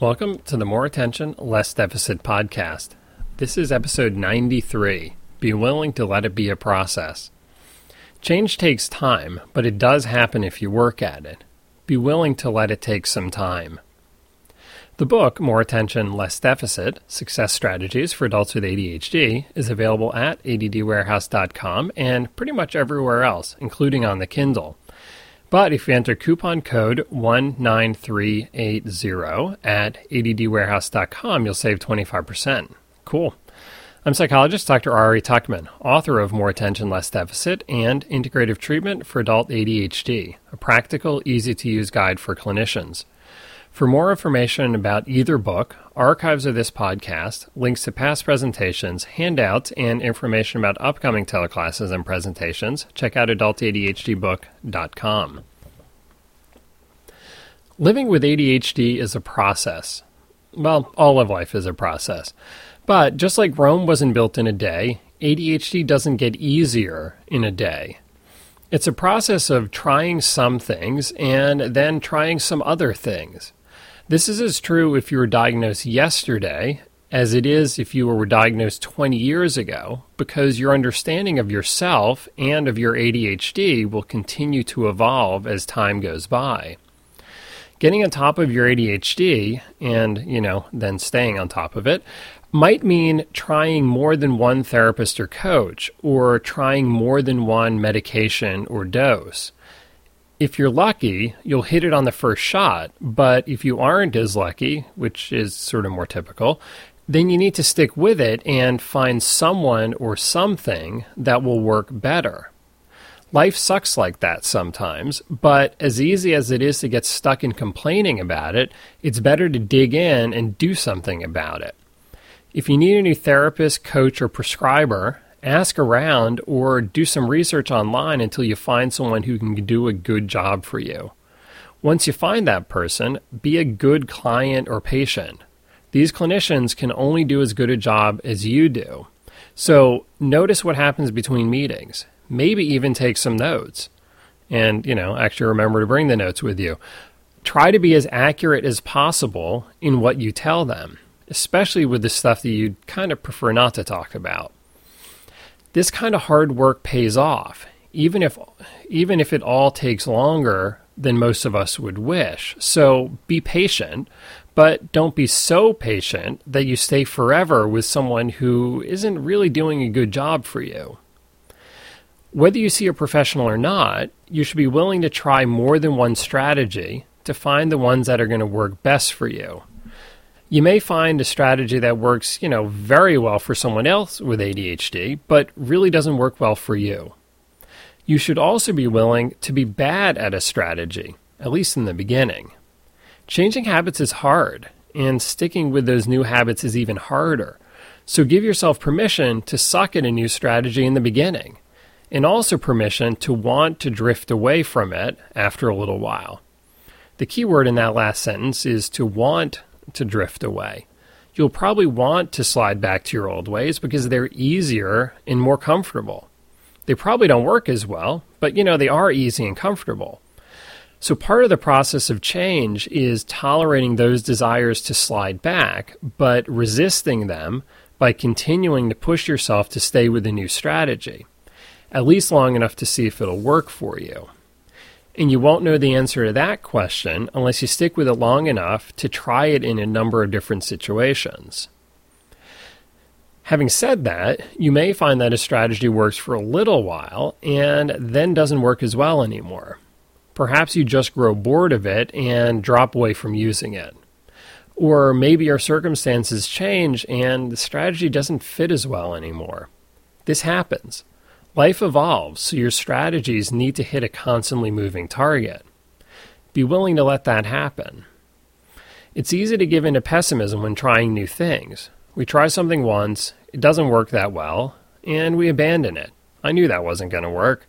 Welcome to the More Attention, Less Deficit podcast. This is episode 93 Be Willing to Let It Be a Process. Change takes time, but it does happen if you work at it. Be willing to let it take some time. The book, More Attention, Less Deficit Success Strategies for Adults with ADHD, is available at addwarehouse.com and pretty much everywhere else, including on the Kindle. But if you enter coupon code 19380 at addwarehouse.com, you'll save 25%. Cool. I'm psychologist Dr. Ari Tuckman, author of More Attention, Less Deficit and Integrative Treatment for Adult ADHD, a practical, easy to use guide for clinicians. For more information about either book, archives of this podcast, links to past presentations, handouts, and information about upcoming teleclasses and presentations, check out adultadhdbook.com. Living with ADHD is a process. Well, all of life is a process. But just like Rome wasn't built in a day, ADHD doesn't get easier in a day. It's a process of trying some things and then trying some other things. This is as true if you were diagnosed yesterday as it is if you were diagnosed 20 years ago, because your understanding of yourself and of your ADHD will continue to evolve as time goes by. Getting on top of your ADHD and, you know, then staying on top of it might mean trying more than one therapist or coach, or trying more than one medication or dose if you're lucky, you'll hit it on the first shot. But if you aren't as lucky, which is sort of more typical, then you need to stick with it and find someone or something that will work better. Life sucks like that sometimes, but as easy as it is to get stuck in complaining about it, it's better to dig in and do something about it. If you need a new therapist, coach, or prescriber, ask around or do some research online until you find someone who can do a good job for you. Once you find that person, be a good client or patient. These clinicians can only do as good a job as you do. So notice what happens between meetings. Maybe even take some notes. And, you know, actually remember to bring the notes with you. Try to be as accurate as possible in what you tell them, especially with the stuff that you kind of prefer not to talk about this kind of hard work pays off, even if even if it all takes longer than most of us would wish. So be patient, but don't be so patient that you stay forever with someone who isn't really doing a good job for you. Whether you see a professional or not, you should be willing to try more than one strategy to find the ones that are going to work best for you you may find a strategy that works, you know, very well for someone else with ADHD, but really doesn't work well for you. You should also be willing to be bad at a strategy, at least in the beginning. Changing habits is hard, and sticking with those new habits is even harder. So give yourself permission to suck at a new strategy in the beginning, and also permission to want to drift away from it after a little while. The key word in that last sentence is to want to drift away. You'll probably want to slide back to your old ways because they're easier and more comfortable. They probably don't work as well, but you know, they are easy and comfortable. So, part of the process of change is tolerating those desires to slide back, but resisting them by continuing to push yourself to stay with the new strategy, at least long enough to see if it'll work for you. And you won't know the answer to that question unless you stick with it long enough to try it in a number of different situations. Having said that, you may find that a strategy works for a little while and then doesn't work as well anymore. Perhaps you just grow bored of it and drop away from using it. Or maybe your circumstances change and the strategy doesn't fit as well anymore. This happens. Life evolves, so your strategies need to hit a constantly moving target. Be willing to let that happen. It's easy to give in to pessimism when trying new things. We try something once, it doesn't work that well, and we abandon it. I knew that wasn't going to work.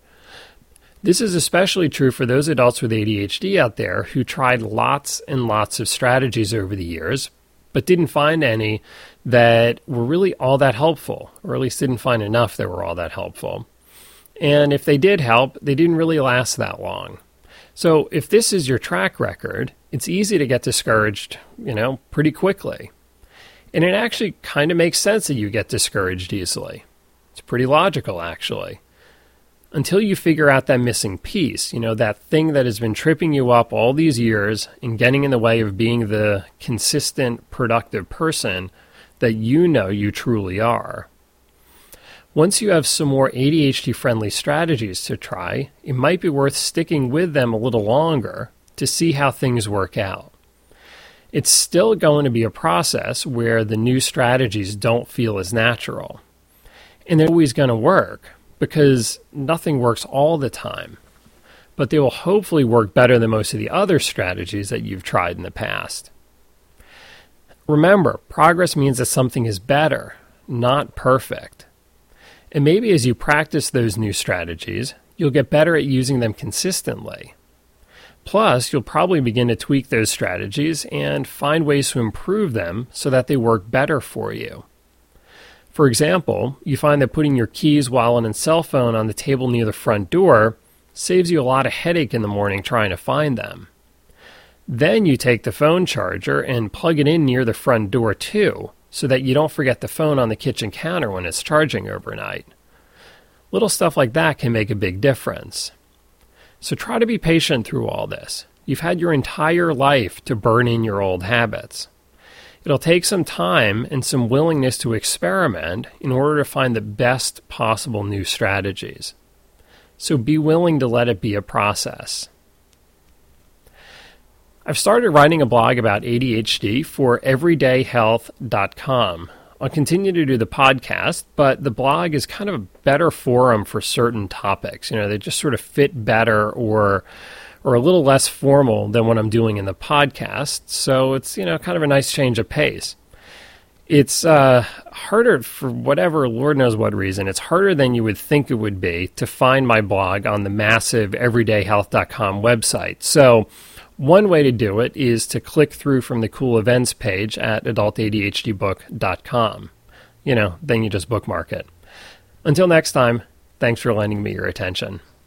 This is especially true for those adults with ADHD out there who tried lots and lots of strategies over the years, but didn't find any that were really all that helpful, or at least didn't find enough that were all that helpful. And if they did help, they didn't really last that long. So if this is your track record, it's easy to get discouraged, you know, pretty quickly. And it actually kind of makes sense that you get discouraged easily. It's pretty logical, actually. Until you figure out that missing piece, you know, that thing that has been tripping you up all these years and getting in the way of being the consistent, productive person that you know you truly are. Once you have some more ADHD friendly strategies to try, it might be worth sticking with them a little longer to see how things work out. It's still going to be a process where the new strategies don't feel as natural. And they're always going to work because nothing works all the time. But they will hopefully work better than most of the other strategies that you've tried in the past. Remember, progress means that something is better, not perfect. And maybe as you practice those new strategies, you'll get better at using them consistently. Plus, you'll probably begin to tweak those strategies and find ways to improve them so that they work better for you. For example, you find that putting your keys, wallet, and cell phone on the table near the front door saves you a lot of headache in the morning trying to find them. Then you take the phone charger and plug it in near the front door too, so that you don't forget the phone on the kitchen counter when it's charging overnight. Little stuff like that can make a big difference. So try to be patient through all this. You've had your entire life to burn in your old habits. It'll take some time and some willingness to experiment in order to find the best possible new strategies. So be willing to let it be a process. I've started writing a blog about ADHD for everydayhealth.com. I'll continue to do the podcast, but the blog is kind of a better forum for certain topics. You know, they just sort of fit better or or a little less formal than what I'm doing in the podcast. So it's, you know, kind of a nice change of pace. It's uh, harder for whatever, Lord knows what reason, it's harder than you would think it would be to find my blog on the massive everydayhealth.com website. So one way to do it is to click through from the cool events page at adultadhdbook.com. You know, then you just bookmark it. Until next time, thanks for lending me your attention.